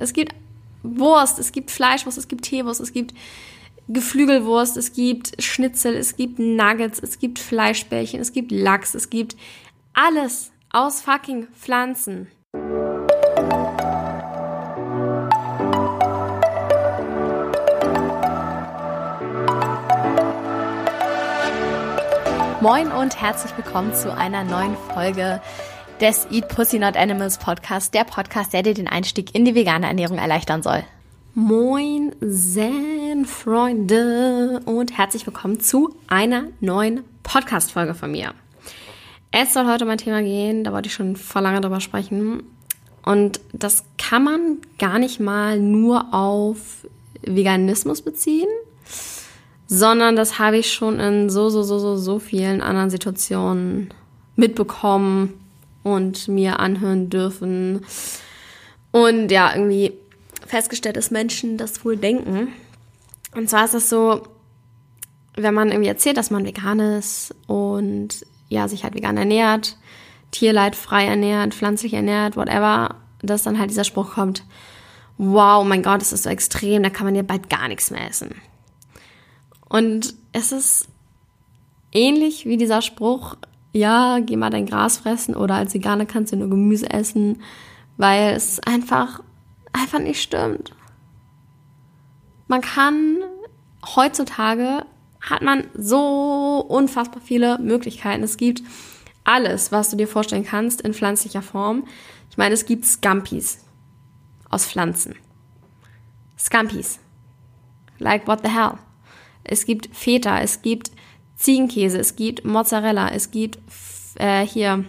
Es gibt Wurst, es gibt Fleischwurst, es gibt Teewurst, es gibt Geflügelwurst, es gibt Schnitzel, es gibt Nuggets, es gibt Fleischbällchen, es gibt Lachs, es gibt alles aus fucking Pflanzen. Moin und herzlich willkommen zu einer neuen Folge des Eat Pussy Not Animals Podcast, der Podcast, der dir den Einstieg in die vegane Ernährung erleichtern soll. Moin, Zen Freunde und herzlich willkommen zu einer neuen Podcast-Folge von mir. Es soll heute um ein Thema gehen, da wollte ich schon vor lange drüber sprechen. Und das kann man gar nicht mal nur auf Veganismus beziehen, sondern das habe ich schon in so, so, so, so, so vielen anderen Situationen mitbekommen, und mir anhören dürfen. Und ja, irgendwie festgestellt, dass Menschen das wohl denken. Und zwar ist das so, wenn man irgendwie erzählt, dass man vegan ist und ja, sich halt vegan ernährt, tierleidfrei ernährt, pflanzlich ernährt, whatever, dass dann halt dieser Spruch kommt, wow, mein Gott, das ist so extrem, da kann man ja bald gar nichts mehr essen. Und es ist ähnlich wie dieser Spruch, ja, geh mal dein Gras fressen oder als Veganer kannst du nur Gemüse essen, weil es einfach, einfach nicht stimmt. Man kann heutzutage hat man so unfassbar viele Möglichkeiten. Es gibt alles, was du dir vorstellen kannst in pflanzlicher Form. Ich meine, es gibt Scampis aus Pflanzen. Scampis. Like what the hell? Es gibt Feta, es gibt Ziegenkäse, es gibt Mozzarella, es gibt äh, hier.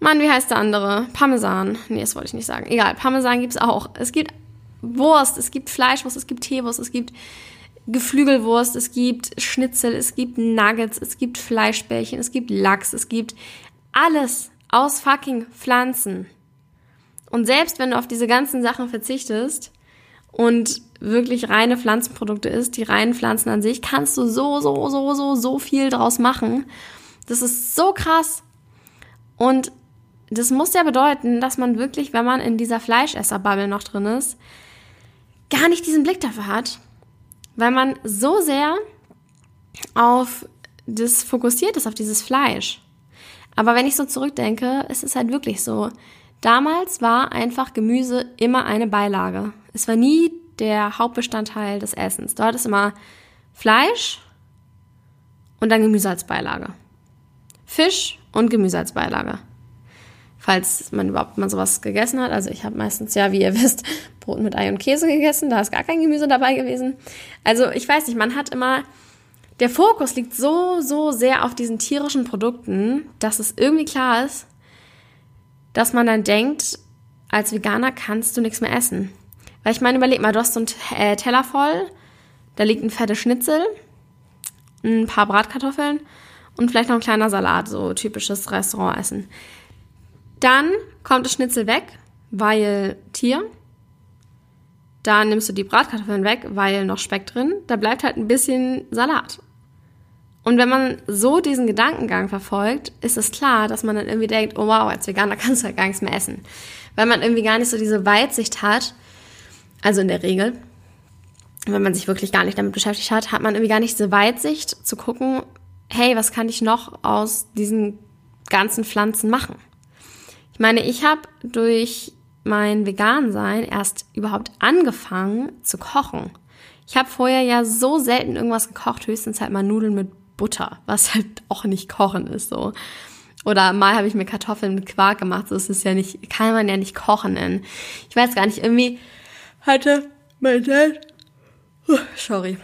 Mann, wie heißt der andere? Parmesan. Nee, das wollte ich nicht sagen. Egal, Parmesan gibt es auch. Es gibt Wurst, es gibt Fleischwurst, es gibt Teewurst, es gibt Geflügelwurst, es gibt Schnitzel, es gibt Nuggets, es gibt Fleischbällchen, es gibt Lachs, es gibt alles aus fucking Pflanzen. Und selbst wenn du auf diese ganzen Sachen verzichtest und wirklich reine Pflanzenprodukte isst, die reinen Pflanzen an sich, kannst du so, so, so, so, so viel draus machen. Das ist so krass. Und das muss ja bedeuten, dass man wirklich, wenn man in dieser Fleischesserbubble noch drin ist, gar nicht diesen Blick dafür hat, weil man so sehr auf das fokussiert ist, auf dieses Fleisch. Aber wenn ich so zurückdenke, ist es halt wirklich so. Damals war einfach Gemüse immer eine Beilage. Es war nie der Hauptbestandteil des Essens. Dort ist immer Fleisch und dann Gemüse als Beilage. Fisch und Gemüse als Beilage. Falls man überhaupt mal sowas gegessen hat. Also ich habe meistens ja, wie ihr wisst, Brot mit Ei und Käse gegessen. Da ist gar kein Gemüse dabei gewesen. Also ich weiß nicht, man hat immer, der Fokus liegt so, so sehr auf diesen tierischen Produkten, dass es irgendwie klar ist, dass man dann denkt, als Veganer kannst du nichts mehr essen. Weil ich meine, überleg mal, du hast so einen äh, Teller voll, da liegt ein fettes Schnitzel, ein paar Bratkartoffeln und vielleicht noch ein kleiner Salat, so typisches Restaurantessen. Dann kommt das Schnitzel weg, weil Tier. Dann nimmst du die Bratkartoffeln weg, weil noch Speck drin. Da bleibt halt ein bisschen Salat. Und wenn man so diesen Gedankengang verfolgt, ist es klar, dass man dann irgendwie denkt, oh wow, als Veganer kannst du halt gar nichts mehr essen. Weil man irgendwie gar nicht so diese Weitsicht hat, also in der Regel, wenn man sich wirklich gar nicht damit beschäftigt hat, hat man irgendwie gar nicht diese Weitsicht zu gucken, hey, was kann ich noch aus diesen ganzen Pflanzen machen? Ich meine, ich habe durch mein Vegan-Sein erst überhaupt angefangen zu kochen. Ich habe vorher ja so selten irgendwas gekocht, höchstens halt mal Nudeln mit Butter, was halt auch nicht kochen ist so. Oder mal habe ich mir Kartoffeln mit Quark gemacht, so ist es ja nicht, kann man ja nicht kochen nennen. Ich weiß gar nicht, irgendwie hatte mein Dad, sorry,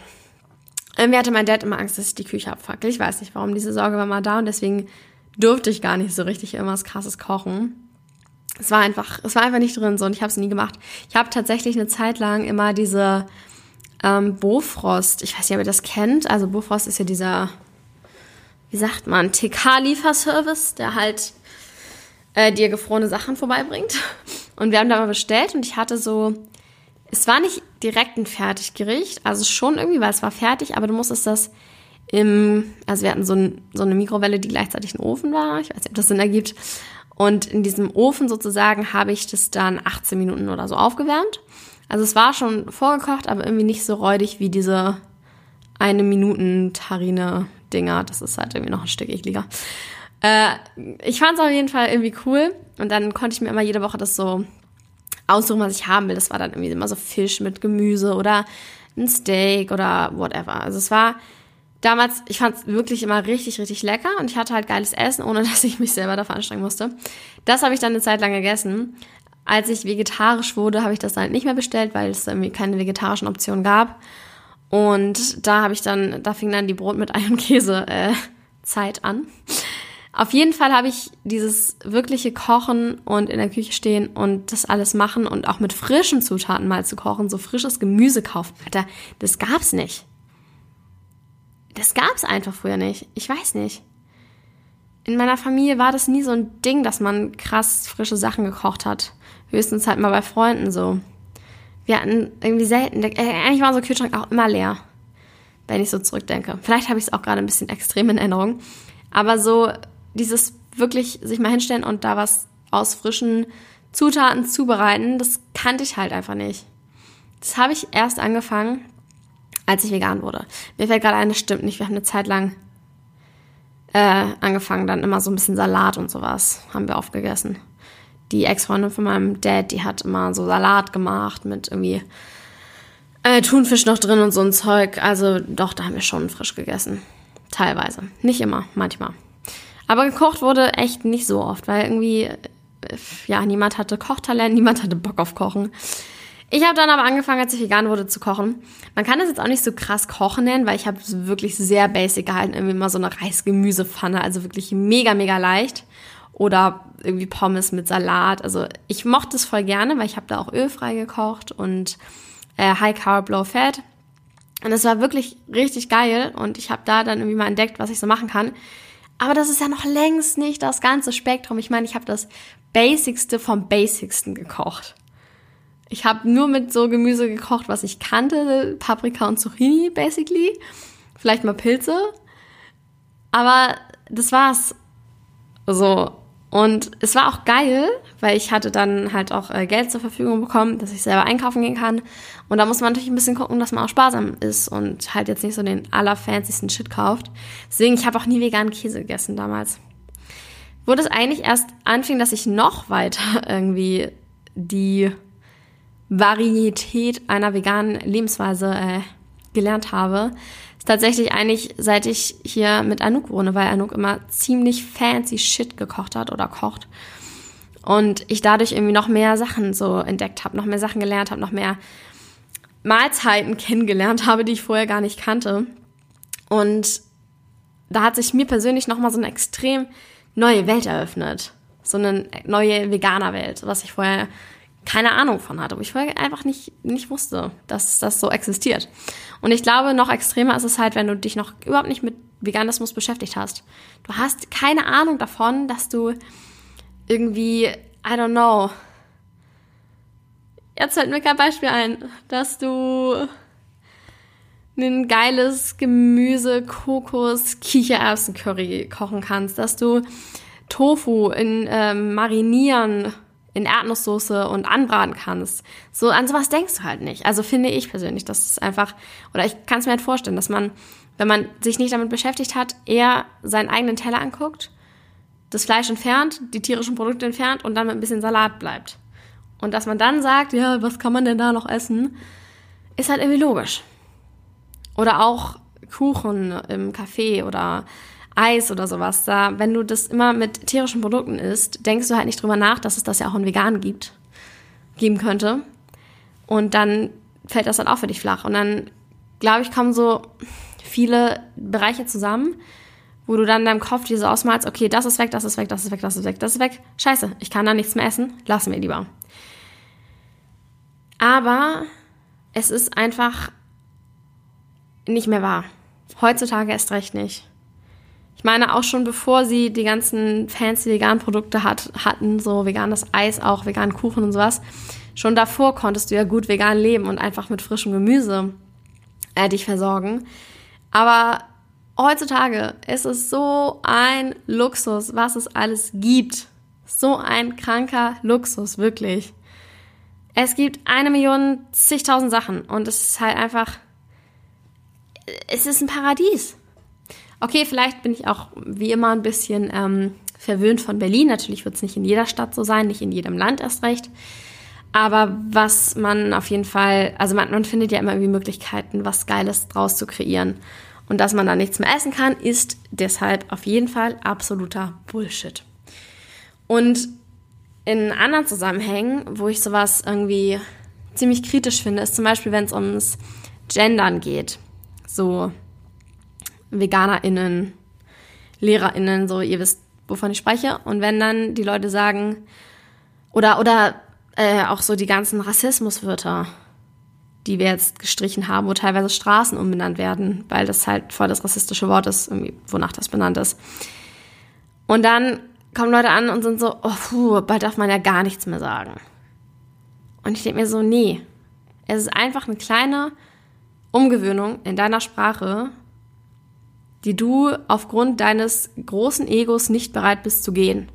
irgendwie hatte mein Dad immer Angst, dass ich die Küche abfackel. Ich weiß nicht warum, diese Sorge war mal da und deswegen durfte ich gar nicht so richtig irgendwas krasses kochen. Es war einfach, es war einfach nicht drin so und ich habe es nie gemacht. Ich habe tatsächlich eine Zeit lang immer diese ähm, Bofrost, ich weiß nicht, ob ihr das kennt. Also Bofrost ist ja dieser, wie sagt man, TK-Lieferservice, der halt äh, dir gefrorene Sachen vorbeibringt. Und wir haben da mal bestellt und ich hatte so es war nicht direkt ein Fertiggericht, also schon irgendwie, weil es war fertig, aber du musstest das im, also wir hatten so, ein, so eine Mikrowelle, die gleichzeitig ein Ofen war. Ich weiß nicht, ob das Sinn ergibt. Und in diesem Ofen sozusagen habe ich das dann 18 Minuten oder so aufgewärmt. Also es war schon vorgekocht, aber irgendwie nicht so räudig wie diese eine Minuten Tarine Dinger. Das ist halt irgendwie noch ein Stück ekliger. Äh, ich fand es auf jeden Fall irgendwie cool. Und dann konnte ich mir immer jede Woche das so aussuchen, was ich haben will. Das war dann irgendwie immer so Fisch mit Gemüse oder ein Steak oder whatever. Also es war damals, ich fand es wirklich immer richtig, richtig lecker und ich hatte halt geiles Essen, ohne dass ich mich selber dafür anstrengen musste. Das habe ich dann eine Zeit lang gegessen. Als ich vegetarisch wurde, habe ich das dann nicht mehr bestellt, weil es irgendwie keine vegetarischen Optionen gab. Und da habe ich dann, da fing dann die Brot mit Ei und Käse äh, Zeit an. Auf jeden Fall habe ich dieses wirkliche Kochen und in der Küche stehen und das alles machen und auch mit frischen Zutaten mal zu kochen, so frisches Gemüse kaufen. Alter, das gab's nicht. Das gab's einfach früher nicht. Ich weiß nicht. In meiner Familie war das nie so ein Ding, dass man krass frische Sachen gekocht hat. Höchstens halt mal bei Freunden so. Wir hatten irgendwie selten, äh, eigentlich war unser Kühlschrank auch immer leer, wenn ich so zurückdenke. Vielleicht habe ich es auch gerade ein bisschen extrem in Erinnerung. Aber so dieses wirklich sich mal hinstellen und da was aus frischen Zutaten zubereiten, das kannte ich halt einfach nicht. Das habe ich erst angefangen, als ich vegan wurde. Mir fällt gerade ein, das stimmt nicht. Wir haben eine Zeit lang äh, angefangen, dann immer so ein bisschen Salat und sowas haben wir aufgegessen. Die Ex-Freundin von meinem Dad, die hat immer so Salat gemacht mit irgendwie äh, Thunfisch noch drin und so ein Zeug. Also doch, da haben wir schon frisch gegessen. Teilweise. Nicht immer, manchmal. Aber gekocht wurde echt nicht so oft, weil irgendwie, äh, ja, niemand hatte Kochtalent, niemand hatte Bock auf Kochen. Ich habe dann aber angefangen, als ich vegan wurde, zu kochen. Man kann das jetzt auch nicht so krass kochen nennen, weil ich habe es wirklich sehr basic gehalten. Irgendwie mal so eine Reisgemüsepfanne, also wirklich mega, mega leicht. Oder irgendwie Pommes mit Salat. Also ich mochte es voll gerne, weil ich habe da auch ölfrei gekocht und äh, High Carb, Low Fat. Und es war wirklich richtig geil und ich habe da dann irgendwie mal entdeckt, was ich so machen kann. Aber das ist ja noch längst nicht das ganze Spektrum. Ich meine, ich habe das Basicste vom Basicsten gekocht. Ich habe nur mit so Gemüse gekocht, was ich kannte, Paprika und Zucchini basically, vielleicht mal Pilze, aber das war's. So und es war auch geil, weil ich hatte dann halt auch äh, Geld zur Verfügung bekommen, dass ich selber einkaufen gehen kann. Und da muss man natürlich ein bisschen gucken, dass man auch sparsam ist und halt jetzt nicht so den allerfancysten Shit kauft. Deswegen, ich habe auch nie veganen Käse gegessen damals. Wo das eigentlich erst anfing, dass ich noch weiter irgendwie die Varietät einer veganen Lebensweise äh, gelernt habe, ist tatsächlich eigentlich, seit ich hier mit Anouk wohne, weil Anouk immer ziemlich fancy Shit gekocht hat oder kocht. Und ich dadurch irgendwie noch mehr Sachen so entdeckt habe, noch mehr Sachen gelernt habe, noch mehr Mahlzeiten kennengelernt habe, die ich vorher gar nicht kannte. Und da hat sich mir persönlich nochmal so eine extrem neue Welt eröffnet. So eine neue Veganer-Welt, was ich vorher keine Ahnung von hatte, wo ich vorher einfach nicht, nicht wusste, dass das so existiert. Und ich glaube, noch extremer ist es halt, wenn du dich noch überhaupt nicht mit Veganismus beschäftigt hast. Du hast keine Ahnung davon, dass du irgendwie, I don't know, jetzt fällt mir kein Beispiel ein, dass du ein geiles Gemüse, Kokos, Kichererbsen-Curry kochen kannst, dass du Tofu in ähm, Marinieren in Erdnusssoße und anbraten kannst. So an sowas denkst du halt nicht. Also finde ich persönlich, das ist einfach, oder ich kann es mir halt vorstellen, dass man, wenn man sich nicht damit beschäftigt hat, eher seinen eigenen Teller anguckt, das Fleisch entfernt, die tierischen Produkte entfernt und dann mit ein bisschen Salat bleibt. Und dass man dann sagt, ja, was kann man denn da noch essen, ist halt irgendwie logisch. Oder auch Kuchen im Café oder Eis oder sowas, da, wenn du das immer mit tierischen Produkten isst, denkst du halt nicht drüber nach, dass es das ja auch in vegan gibt, geben könnte. Und dann fällt das dann auch für dich flach. Und dann, glaube ich, kommen so viele Bereiche zusammen, wo du dann in deinem Kopf dir so ausmalst, okay, das ist weg, das ist weg, das ist weg, das ist weg, das ist weg. Scheiße, ich kann da nichts mehr essen, lassen wir lieber. Aber es ist einfach nicht mehr wahr. Heutzutage erst recht nicht. Ich meine, auch schon bevor sie die ganzen fancy veganen Produkte hat, hatten, so veganes Eis, auch veganen Kuchen und sowas, schon davor konntest du ja gut vegan leben und einfach mit frischem Gemüse äh, dich versorgen. Aber heutzutage ist es so ein Luxus, was es alles gibt. so ein kranker Luxus, wirklich. Es gibt eine Million, zigtausend Sachen und es ist halt einfach, es ist ein Paradies. Okay, vielleicht bin ich auch wie immer ein bisschen ähm, verwöhnt von Berlin. Natürlich wird es nicht in jeder Stadt so sein, nicht in jedem Land erst recht. Aber was man auf jeden Fall, also man, man findet ja immer irgendwie Möglichkeiten, was Geiles draus zu kreieren. Und dass man da nichts mehr essen kann, ist deshalb auf jeden Fall absoluter Bullshit. Und in anderen Zusammenhängen, wo ich sowas irgendwie ziemlich kritisch finde, ist zum Beispiel, wenn es ums Gendern geht. So VeganerInnen, LehrerInnen, so ihr wisst, wovon ich spreche. Und wenn dann die Leute sagen, oder, oder äh, auch so die ganzen Rassismuswörter, die wir jetzt gestrichen haben, wo teilweise Straßen umbenannt werden, weil das halt voll das rassistische Wort ist, wonach das benannt ist. Und dann kommen Leute an und sind so, oh, puh, bald darf man ja gar nichts mehr sagen. Und ich denke mir so, nee, es ist einfach eine kleine Umgewöhnung in deiner Sprache, die du aufgrund deines großen Egos nicht bereit bist zu gehen.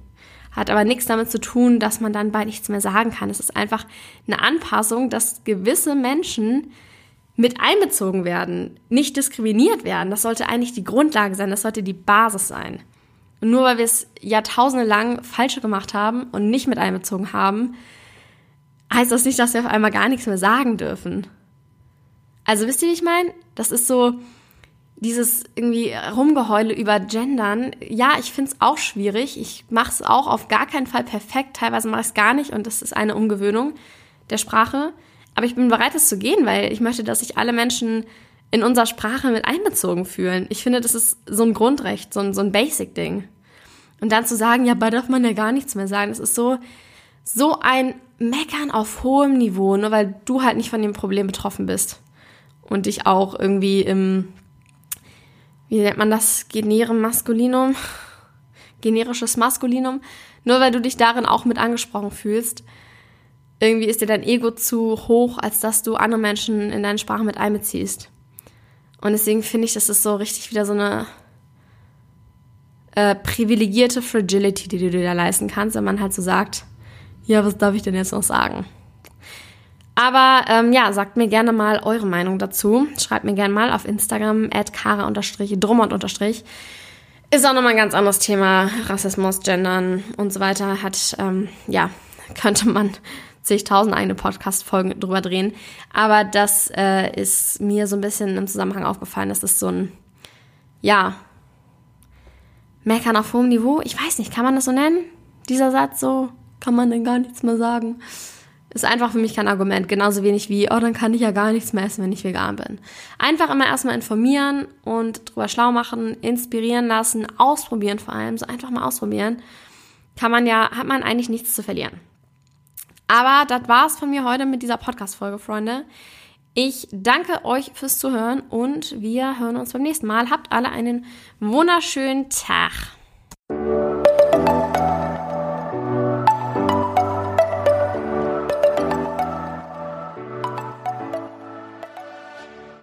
Hat aber nichts damit zu tun, dass man dann bald nichts mehr sagen kann. Es ist einfach eine Anpassung, dass gewisse Menschen mit einbezogen werden, nicht diskriminiert werden. Das sollte eigentlich die Grundlage sein, das sollte die Basis sein. Und nur weil wir es jahrtausende lang falsch gemacht haben und nicht mit einbezogen haben, heißt das nicht, dass wir auf einmal gar nichts mehr sagen dürfen. Also wisst ihr, wie ich meine? Das ist so dieses irgendwie Rumgeheule über Gendern. Ja, ich finde es auch schwierig. Ich mache es auch auf gar keinen Fall perfekt. Teilweise mache ich es gar nicht und das ist eine Umgewöhnung der Sprache. Aber ich bin bereit, es zu gehen, weil ich möchte, dass sich alle Menschen in unserer Sprache mit einbezogen fühlen. Ich finde, das ist so ein Grundrecht, so ein, so ein Basic-Ding. Und dann zu sagen, ja, bald darf man ja gar nichts mehr sagen, das ist so, so ein Meckern auf hohem Niveau, nur weil du halt nicht von dem Problem betroffen bist. Und dich auch irgendwie im, wie nennt man das, generem Maskulinum, generisches Maskulinum, nur weil du dich darin auch mit angesprochen fühlst, irgendwie ist dir dein Ego zu hoch, als dass du andere Menschen in deine Sprache mit einbeziehst. Und deswegen finde ich, das ist so richtig wieder so eine äh, privilegierte Fragility, die du dir da leisten kannst, wenn man halt so sagt, ja, was darf ich denn jetzt noch sagen? Aber ähm, ja, sagt mir gerne mal eure Meinung dazu. Schreibt mir gerne mal auf Instagram at kara-drummond- ist auch nochmal ein ganz anderes Thema. Rassismus, Gendern und so weiter. Hat, ähm, ja, könnte man zigtausend eigene Podcast-Folgen drüber drehen. Aber das äh, ist mir so ein bisschen im Zusammenhang aufgefallen. Das ist so ein, ja, Meckern auf hohem Niveau. Ich weiß nicht, kann man das so nennen? Dieser Satz so, kann man denn gar nichts mehr sagen? Ist einfach für mich kein Argument. Genauso wenig wie, oh, dann kann ich ja gar nichts mehr essen, wenn ich vegan bin. Einfach immer erstmal informieren und drüber schlau machen, inspirieren lassen, ausprobieren vor allem. So einfach mal ausprobieren. Kann man ja, hat man eigentlich nichts zu verlieren. Aber das war's von mir heute mit dieser Podcast-Folge, Freunde. Ich danke euch fürs Zuhören und wir hören uns beim nächsten Mal. Habt alle einen wunderschönen Tag.